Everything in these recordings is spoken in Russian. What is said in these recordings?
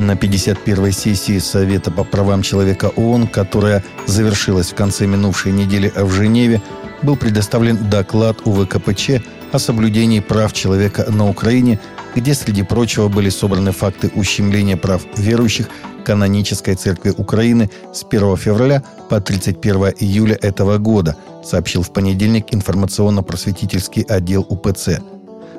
На 51-й сессии Совета по правам человека ООН, которая завершилась в конце минувшей недели в Женеве, был предоставлен доклад УВКПЧ о соблюдении прав человека на Украине, где, среди прочего, были собраны факты ущемления прав верующих канонической церкви Украины с 1 февраля по 31 июля этого года, сообщил в понедельник информационно-просветительский отдел УПЦ.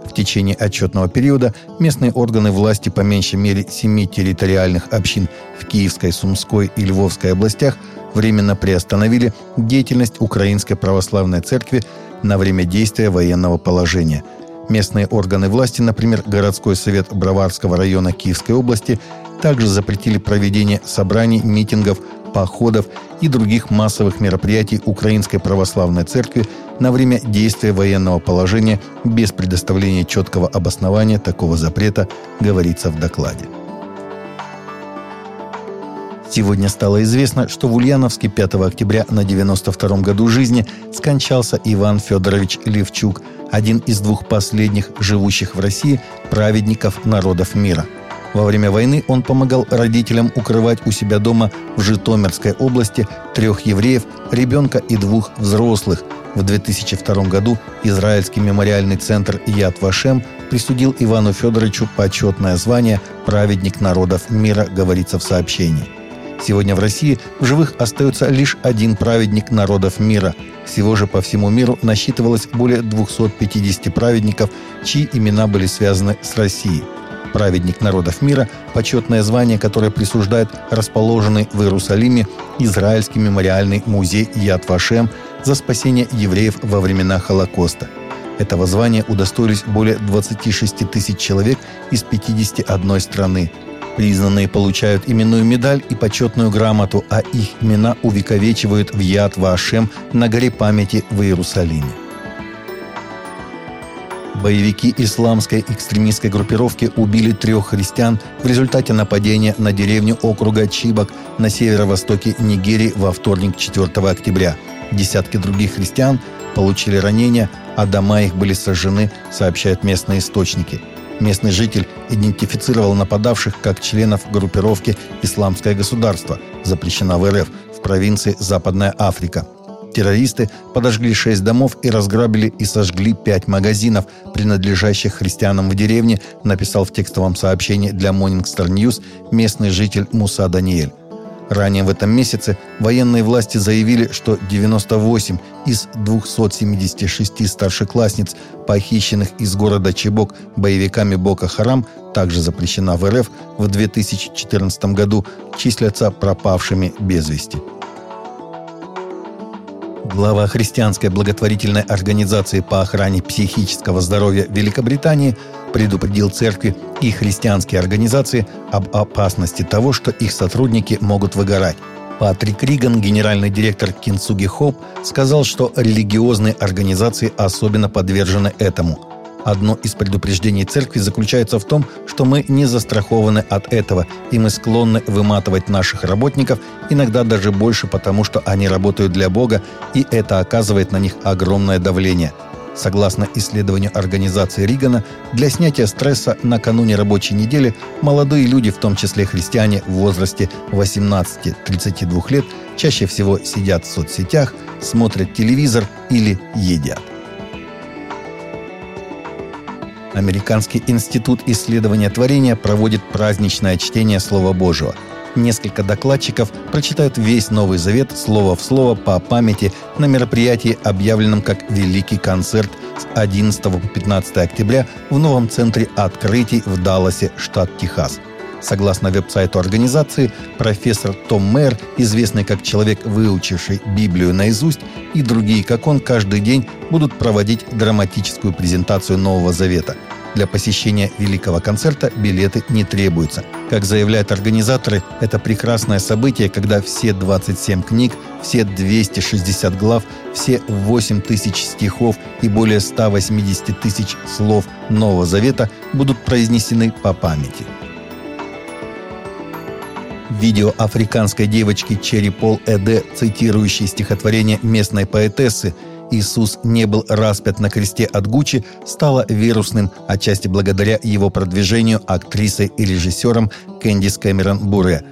В течение отчетного периода местные органы власти по меньшей мере семи территориальных общин в Киевской, Сумской и Львовской областях временно приостановили деятельность Украинской Православной Церкви на время действия военного положения. Местные органы власти, например, городской совет Броварского района Киевской области, также запретили проведение собраний, митингов, походов и других массовых мероприятий Украинской Православной Церкви на время действия военного положения без предоставления четкого обоснования такого запрета, говорится в докладе. Сегодня стало известно, что в Ульяновске 5 октября на 92 году жизни скончался Иван Федорович Левчук, один из двух последних живущих в России праведников народов мира – во время войны он помогал родителям укрывать у себя дома в Житомирской области трех евреев, ребенка и двух взрослых. В 2002 году Израильский мемориальный центр «Яд Вашем» присудил Ивану Федоровичу почетное звание «Праведник народов мира», говорится в сообщении. Сегодня в России в живых остается лишь один праведник народов мира. Всего же по всему миру насчитывалось более 250 праведников, чьи имена были связаны с Россией – праведник народов мира, почетное звание, которое присуждает расположенный в Иерусалиме Израильский мемориальный музей Яд Вашем за спасение евреев во времена Холокоста. Этого звания удостоились более 26 тысяч человек из 51 страны. Признанные получают именную медаль и почетную грамоту, а их имена увековечивают в Яд Вашем на горе памяти в Иерусалиме. Боевики исламской экстремистской группировки убили трех христиан в результате нападения на деревню округа Чибак на северо-востоке Нигерии во вторник 4 октября. Десятки других христиан получили ранения, а дома их были сожжены, сообщают местные источники. Местный житель идентифицировал нападавших как членов группировки «Исламское государство», запрещена в РФ, в провинции Западная Африка – Террористы подожгли шесть домов и разграбили и сожгли пять магазинов, принадлежащих христианам в деревне, написал в текстовом сообщении для Morning Star News местный житель Муса Даниэль. Ранее в этом месяце военные власти заявили, что 98 из 276 старшеклассниц, похищенных из города Чебок боевиками Бока Харам, также запрещена в РФ, в 2014 году числятся пропавшими без вести. Глава христианской благотворительной организации по охране психического здоровья Великобритании предупредил церкви и христианские организации об опасности того, что их сотрудники могут выгорать. Патрик Риган, генеральный директор Кинсуги Хоп, сказал, что религиозные организации особенно подвержены этому – Одно из предупреждений церкви заключается в том, что мы не застрахованы от этого, и мы склонны выматывать наших работников, иногда даже больше, потому что они работают для Бога, и это оказывает на них огромное давление. Согласно исследованию организации Ригана, для снятия стресса накануне рабочей недели молодые люди, в том числе христиане в возрасте 18-32 лет, чаще всего сидят в соцсетях, смотрят телевизор или едят. Американский институт исследования творения проводит праздничное чтение Слова Божьего. Несколько докладчиков прочитают весь Новый Завет слово в слово по памяти на мероприятии, объявленном как «Великий концерт» с 11 по 15 октября в новом центре открытий в Далласе, штат Техас – Согласно веб-сайту организации, профессор Том Мэр, известный как человек, выучивший Библию наизусть, и другие, как он, каждый день будут проводить драматическую презентацию Нового Завета. Для посещения великого концерта билеты не требуются. Как заявляют организаторы, это прекрасное событие, когда все 27 книг, все 260 глав, все 8 тысяч стихов и более 180 тысяч слов Нового Завета будут произнесены по памяти. Видео африканской девочки Черри Пол Эде, цитирующей стихотворение местной поэтессы, Иисус не был распят на кресте от Гуччи, стало вирусным, отчасти благодаря его продвижению актрисой и режиссером Кэндис Кэмерон Буре.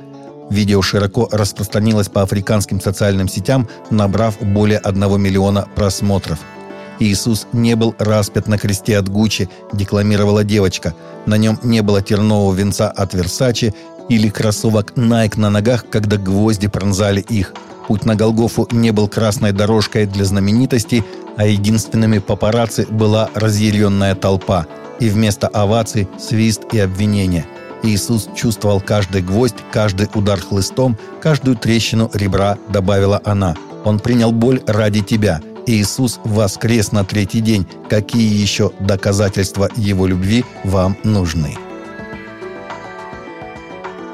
Видео широко распространилось по африканским социальным сетям, набрав более 1 миллиона просмотров. «Иисус не был распят на кресте от Гуччи», – декламировала девочка. На нем не было тернового венца от Версачи или кроссовок Nike на ногах, когда гвозди пронзали их – Путь на Голгофу не был красной дорожкой для знаменитостей, а единственными папарацци была разъяренная толпа. И вместо оваций – свист и обвинения. Иисус чувствовал каждый гвоздь, каждый удар хлыстом, каждую трещину ребра, добавила она. Он принял боль ради тебя. Иисус воскрес на третий день. Какие еще доказательства Его любви вам нужны?